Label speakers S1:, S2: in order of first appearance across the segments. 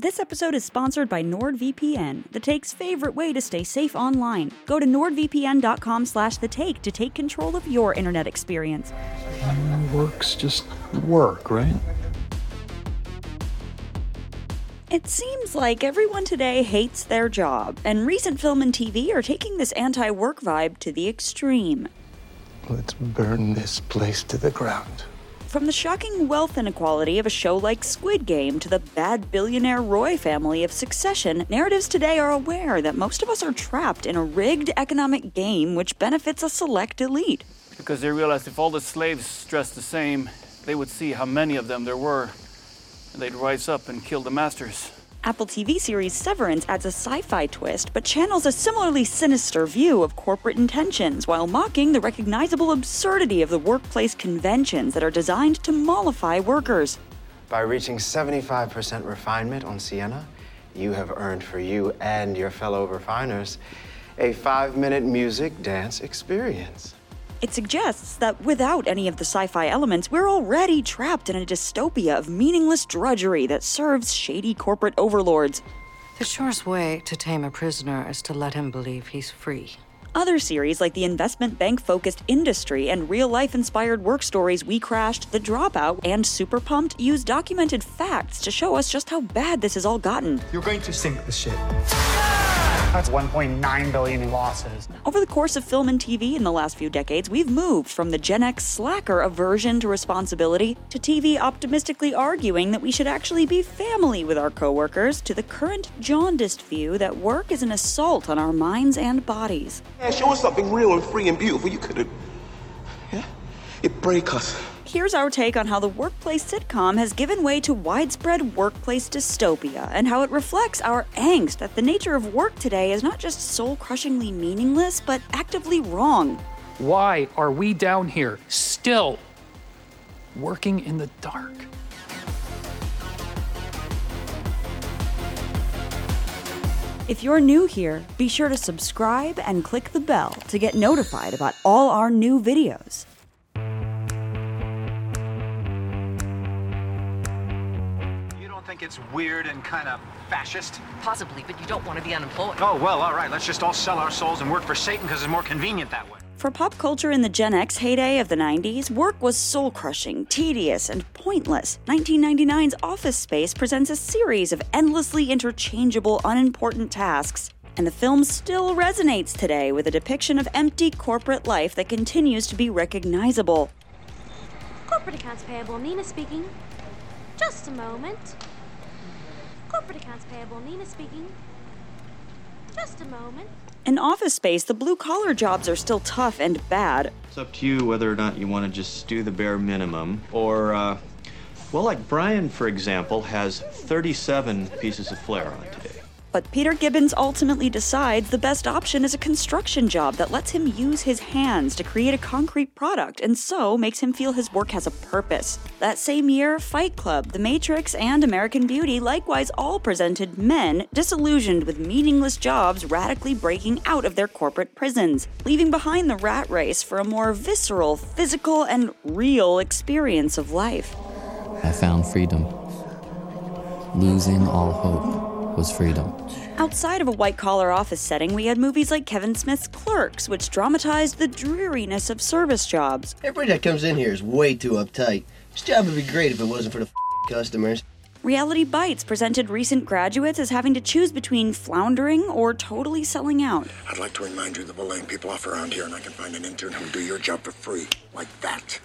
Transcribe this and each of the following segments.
S1: This episode is sponsored by NordVPN, the Take's favorite way to stay safe online. Go to nordvpn.com slash the take to take control of your internet experience.
S2: Work's just work, right?
S1: It seems like everyone today hates their job, and recent film and TV are taking this anti work vibe to the extreme.
S2: Let's burn this place to the ground.
S1: From the shocking wealth inequality of a show like Squid Game to the bad billionaire Roy family of Succession, narratives today are aware that most of us are trapped in a rigged economic game which benefits a select elite.
S3: Because they realized if all the slaves dressed the same, they would see how many of them there were, and they'd rise up and kill the masters.
S1: Apple TV series Severance adds a sci fi twist, but channels a similarly sinister view of corporate intentions while mocking the recognizable absurdity of the workplace conventions that are designed to mollify workers.
S4: By reaching 75% refinement on Siena, you have earned for you and your fellow refiners a five minute music dance experience.
S1: It suggests that without any of the sci fi elements, we're already trapped in a dystopia of meaningless drudgery that serves shady corporate overlords.
S5: The surest way to tame a prisoner is to let him believe he's free.
S1: Other series like the investment bank focused industry and real life inspired work stories We Crashed, The Dropout, and Super Pumped use documented facts to show us just how bad this has all gotten.
S6: You're going to sink the ship. That's 1.9 billion in losses.
S1: Over the course of film and TV in the last few decades, we've moved from the Gen X slacker aversion to responsibility to TV optimistically arguing that we should actually be family with our coworkers to the current jaundiced view that work is an assault on our minds and bodies.
S7: Yeah, show us something real and free and beautiful. You could have. Yeah? It break us.
S1: Here's our take on how the workplace sitcom has given way to widespread workplace dystopia and how it reflects our angst that the nature of work today is not just soul crushingly meaningless, but actively wrong.
S8: Why are we down here still working in the dark?
S1: If you're new here, be sure to subscribe and click the bell to get notified about all our new videos.
S9: You think it's weird and kind of fascist?
S5: Possibly, but you don't want to be unemployed.
S9: Oh, well, all right. Let's just all sell our souls and work for Satan because it's more convenient that way.
S1: For pop culture in the Gen X heyday of the 90s, work was soul crushing, tedious, and pointless. 1999's Office Space presents a series of endlessly interchangeable, unimportant tasks. And the film still resonates today with a depiction of empty corporate life that continues to be recognizable.
S10: Corporate accounts payable, Nina speaking. Just a moment. Corporate accounts payable, Nina speaking. Just a moment.
S1: In Office Space, the blue collar jobs are still tough and bad.
S11: It's up to you whether or not you want to just do the bare minimum or, uh, well, like Brian, for example, has 37 pieces of flair on today.
S1: But Peter Gibbons ultimately decides the best option is a construction job that lets him use his hands to create a concrete product and so makes him feel his work has a purpose. That same year, Fight Club, The Matrix, and American Beauty likewise all presented men disillusioned with meaningless jobs radically breaking out of their corporate prisons, leaving behind the rat race for a more visceral, physical, and real experience of life.
S12: I found freedom. Losing all hope was freedom.
S1: Outside of a white collar office setting, we had movies like Kevin Smith's Clerks, which dramatized the dreariness of service jobs.
S13: Everybody that comes in here is way too uptight. This job would be great if it wasn't for the customers.
S1: Reality Bites presented recent graduates as having to choose between floundering or totally selling out.
S7: I'd like to remind you that we're laying people off around here, and I can find an intern who'll do your job for free, like that.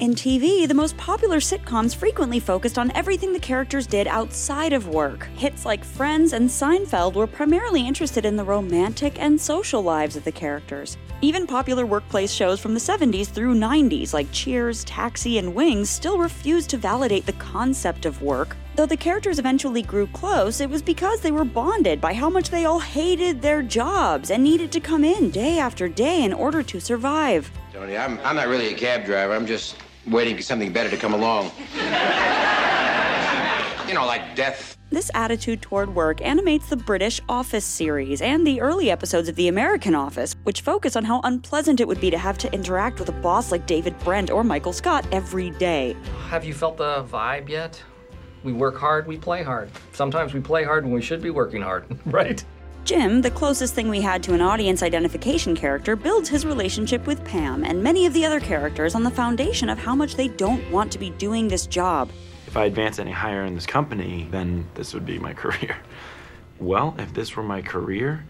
S1: In TV, the most popular sitcoms frequently focused on everything the characters did outside of work. Hits like Friends and Seinfeld were primarily interested in the romantic and social lives of the characters. Even popular workplace shows from the 70s through 90s, like Cheers, Taxi, and Wings, still refused to validate the concept of work. Though the characters eventually grew close, it was because they were bonded by how much they all hated their jobs and needed to come in day after day in order to survive.
S14: Tony, I'm, I'm not really a cab driver. I'm just waiting for something better to come along. you know, like death.
S1: This attitude toward work animates the British Office series and the early episodes of The American Office, which focus on how unpleasant it would be to have to interact with a boss like David Brent or Michael Scott every day.
S15: Have you felt the vibe yet? We work hard, we play hard. Sometimes we play hard when we should be working hard, right?
S1: Jim, the closest thing we had to an audience identification character, builds his relationship with Pam and many of the other characters on the foundation of how much they don't want to be doing this job.
S16: If I advance any higher in this company, then this would be my career. Well, if this were my career,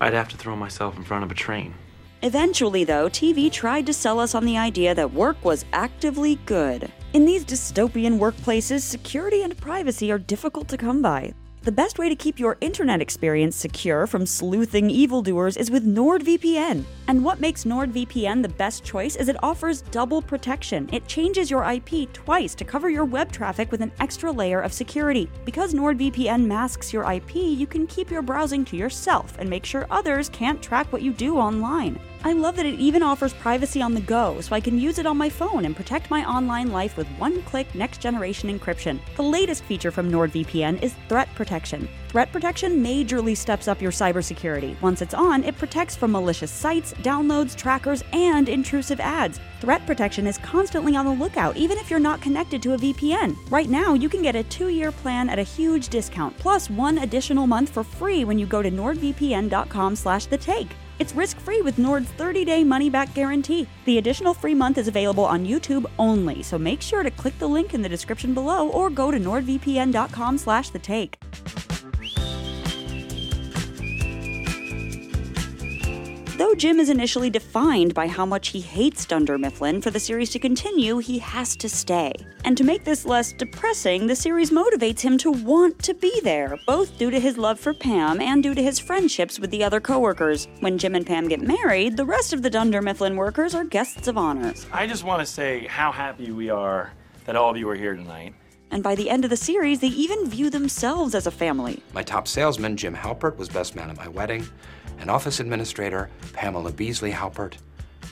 S16: I'd have to throw myself in front of a train.
S1: Eventually, though, TV tried to sell us on the idea that work was actively good. In these dystopian workplaces, security and privacy are difficult to come by. The best way to keep your internet experience secure from sleuthing evildoers is with NordVPN. And what makes NordVPN the best choice is it offers double protection. It changes your IP twice to cover your web traffic with an extra layer of security. Because NordVPN masks your IP, you can keep your browsing to yourself and make sure others can't track what you do online. I love that it even offers privacy on the go, so I can use it on my phone and protect my online life with one click next generation encryption. The latest feature from NordVPN is Threat Protection. Threat Protection majorly steps up your cybersecurity. Once it's on, it protects from malicious sites, downloads, trackers, and intrusive ads. Threat Protection is constantly on the lookout, even if you're not connected to a VPN. Right now, you can get a two year plan at a huge discount, plus one additional month for free when you go to nordvpn.com slash the take. It's risk-free with Nord's 30-day money-back guarantee. The additional free month is available on YouTube only, so make sure to click the link in the description below or go to nordvpn.com slash the take. Though Jim is initially defined by how much he hates Dunder Mifflin, for the series to continue, he has to stay. And to make this less depressing, the series motivates him to want to be there, both due to his love for Pam and due to his friendships with the other coworkers. When Jim and Pam get married, the rest of the Dunder Mifflin workers are guests of honor.
S16: I just want to say how happy we are that all of you are here tonight.
S1: And by the end of the series, they even view themselves as a family.
S17: My top salesman, Jim Halpert, was best man at my wedding, and office administrator, Pamela Beesly Halpert,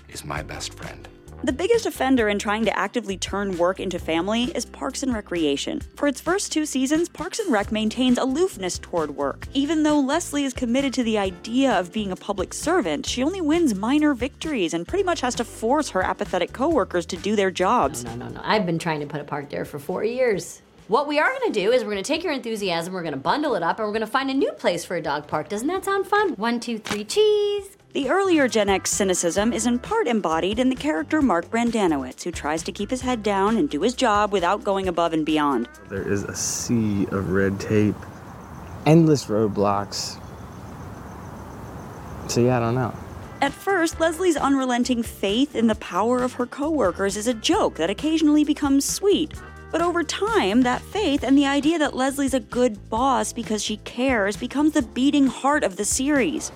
S17: is my best friend.
S1: The biggest offender in trying to actively turn work into family is Parks and Recreation. For its first two seasons, Parks and Rec maintains aloofness toward work. Even though Leslie is committed to the idea of being a public servant, she only wins minor victories and pretty much has to force her apathetic coworkers to do their jobs.
S18: No, no, no. I've been trying to put a park there for four years. What we are going to do is we're going to take your enthusiasm, we're going to bundle it up, and we're going to find a new place for a dog park. Doesn't that sound fun? One, two, three, cheese.
S1: The earlier Gen X cynicism is in part embodied in the character Mark Brendanawicz, who tries to keep his head down and do his job without going above and beyond.
S19: There is a sea of red tape, endless roadblocks. So, yeah, I don't know.
S1: At first, Leslie's unrelenting faith in the power of her coworkers is a joke that occasionally becomes sweet. But over time, that faith and the idea that Leslie's a good boss because she cares becomes the beating heart of the series.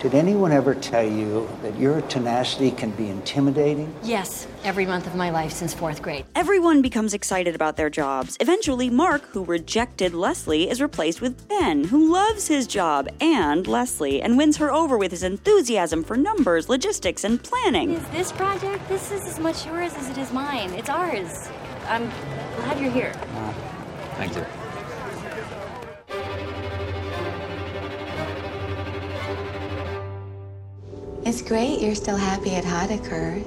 S20: Did anyone ever tell you that your tenacity can be intimidating?
S18: Yes, every month of my life since fourth grade.
S1: Everyone becomes excited about their jobs. Eventually, Mark, who rejected Leslie, is replaced with Ben, who loves his job and Leslie and wins her over with his enthusiasm for numbers, logistics, and planning.
S18: Is this project? This is as much yours as it is mine. It's ours. I'm glad you're here.
S19: Uh, thank you.
S21: It's great you're still happy at Hodeker.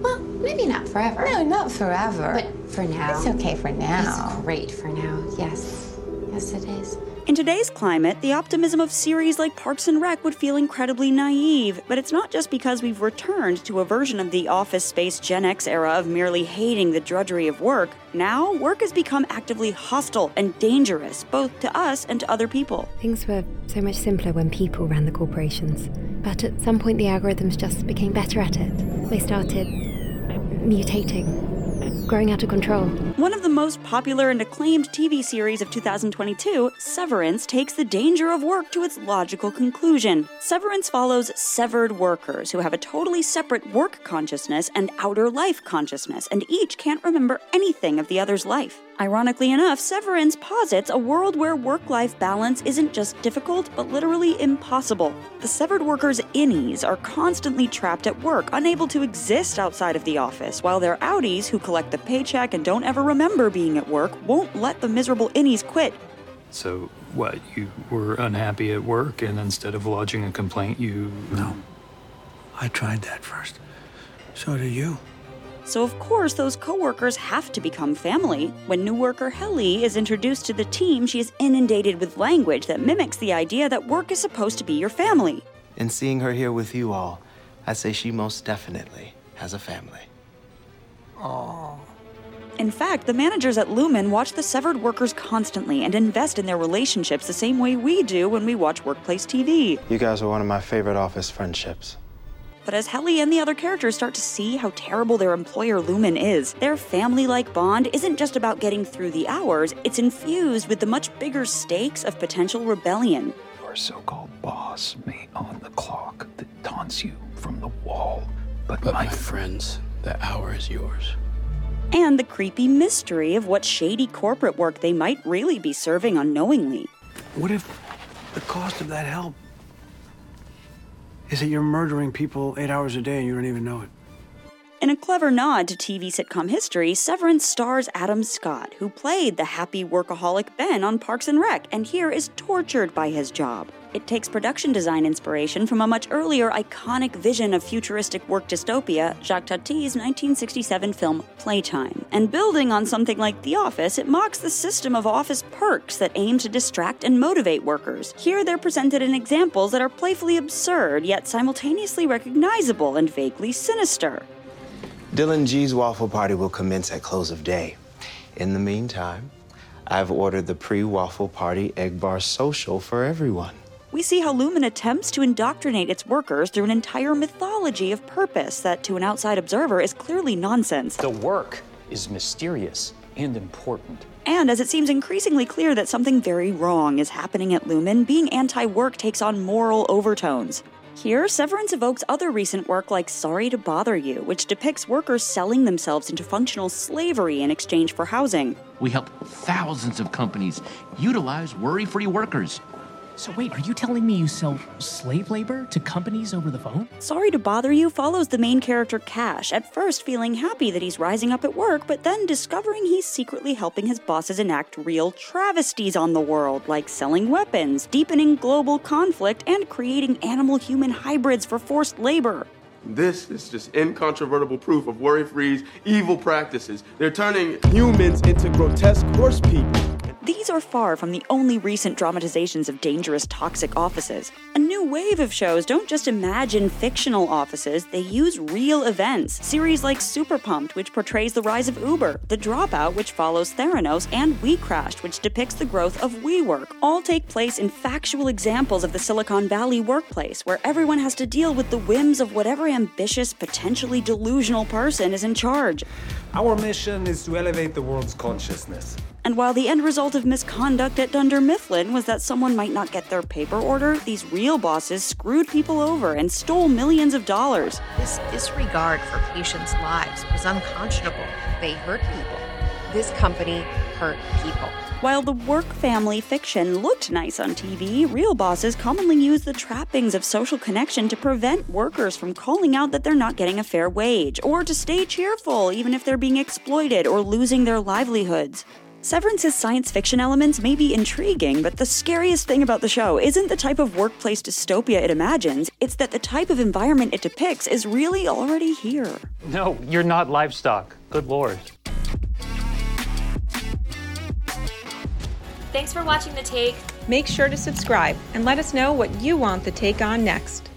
S22: Well, maybe not forever.
S21: No, not forever.
S22: But for now.
S21: It's okay for now.
S22: It's great for now, yes. Yes, it is.
S1: In today's climate, the optimism of series like Parks and Rec would feel incredibly naive, but it's not just because we've returned to a version of the office space Gen X era of merely hating the drudgery of work. Now, work has become actively hostile and dangerous, both to us and to other people.
S23: Things were so much simpler when people ran the corporations, but at some point the algorithms just became better at it. They started mutating, growing out of control.
S1: One of the most popular and acclaimed TV series of 2022, Severance, takes the danger of work to its logical conclusion. Severance follows severed workers who have a totally separate work consciousness and outer life consciousness, and each can't remember anything of the other's life. Ironically enough, Severance posits a world where work life balance isn't just difficult, but literally impossible. The severed workers' innies are constantly trapped at work, unable to exist outside of the office, while their outies, who collect the paycheck and don't ever remember being at work, won't let the miserable innies quit.
S8: So, what, you were unhappy at work, and instead of lodging a complaint, you.
S2: No. I tried that first. So did you.
S1: So of course those coworkers have to become family. When new worker Helly is introduced to the team, she is inundated with language that mimics the idea that work is supposed to be your family.
S19: And seeing her here with you all, I'd say she most definitely has a family.
S1: Aww. In fact, the managers at Lumon watch the severed workers constantly and invest in their relationships the same way we do when we watch workplace TV.
S19: You guys are one of my favorite office friendships.
S1: But as Helly and the other characters start to see how terrible their employer Lumon is, their family like bond isn't just about getting through the hours, it's infused with the much bigger stakes of potential rebellion.
S24: Your so called boss may own the clock that taunts you from the wall, but,
S25: but
S24: my,
S25: my friends, the hour is yours.
S1: And the creepy mystery of what shady corporate work they might really be serving unknowingly.
S26: What if the cost of that help is that you're murdering people eight hours a day and you don't even know it?
S1: In a clever nod to TV sitcom history, Severance stars Adam Scott, who played the happy workaholic Ben on Parks and Rec, and here is tortured by his job. It takes production design inspiration from a much earlier iconic vision of futuristic work dystopia, Jacques Tati's 1967 film Playtime. And building on something like The Office, it mocks the system of office perks that aim to distract and motivate workers. Here they're presented in examples that are playfully absurd, yet simultaneously recognizable and vaguely sinister.
S19: Dylan G's waffle party will commence at close of day. In the meantime, I've ordered the pre waffle party egg bar social for everyone.
S1: We see how Lumon attempts to indoctrinate its workers through an entire mythology of purpose that, to an outside observer, is clearly nonsense.
S8: The work is mysterious and important.
S1: And as it seems increasingly clear that something very wrong is happening at Lumon, being anti work takes on moral overtones. Here, Severance evokes other recent work like Sorry to Bother You, which depicts workers selling themselves into functional slavery in exchange for housing.
S27: We help thousands of companies utilize worry free workers.
S28: So, wait, are you telling me you sell slave labor to companies over the phone?
S1: Sorry to Bother You follows the main character Cash, at first feeling happy that he's rising up at work, but then discovering he's secretly helping his bosses enact real travesties on the world, like selling weapons, deepening global conflict, and creating animal human hybrids for forced labor.
S29: This is just incontrovertible proof of Worry Free's evil practices. They're turning humans into grotesque horse people.
S1: These are far from the only recent dramatizations of dangerous, toxic offices. A new wave of shows don't just imagine fictional offices, they use real events. Series like Super Pumped, which portrays the rise of Uber, The Dropout, which follows Theranos, and We Crashed, which depicts the growth of WeWork, all take place in factual examples of the Silicon Valley workplace, where everyone has to deal with the whims of whatever ambitious, potentially delusional person is in charge.
S30: Our mission is to elevate the world's consciousness.
S1: And while the end result of misconduct at Dunder Mifflin was that someone might not get their paper order, these real bosses screwed people over and stole millions of dollars.
S31: This disregard for patients' lives was unconscionable. They hurt people. This company hurt people.
S1: While the work family fiction looked nice on TV, real bosses commonly use the trappings of social connection to prevent workers from calling out that they're not getting a fair wage, or to stay cheerful even if they're being exploited or losing their livelihoods. Severance's science fiction elements may be intriguing, but the scariest thing about the show isn't the type of workplace dystopia it imagines, it's that the type of environment it depicts is really already here.
S8: No, you're not livestock. Good lord.
S32: Thanks for watching The Take.
S33: Make sure to subscribe and let us know what you want The Take on next.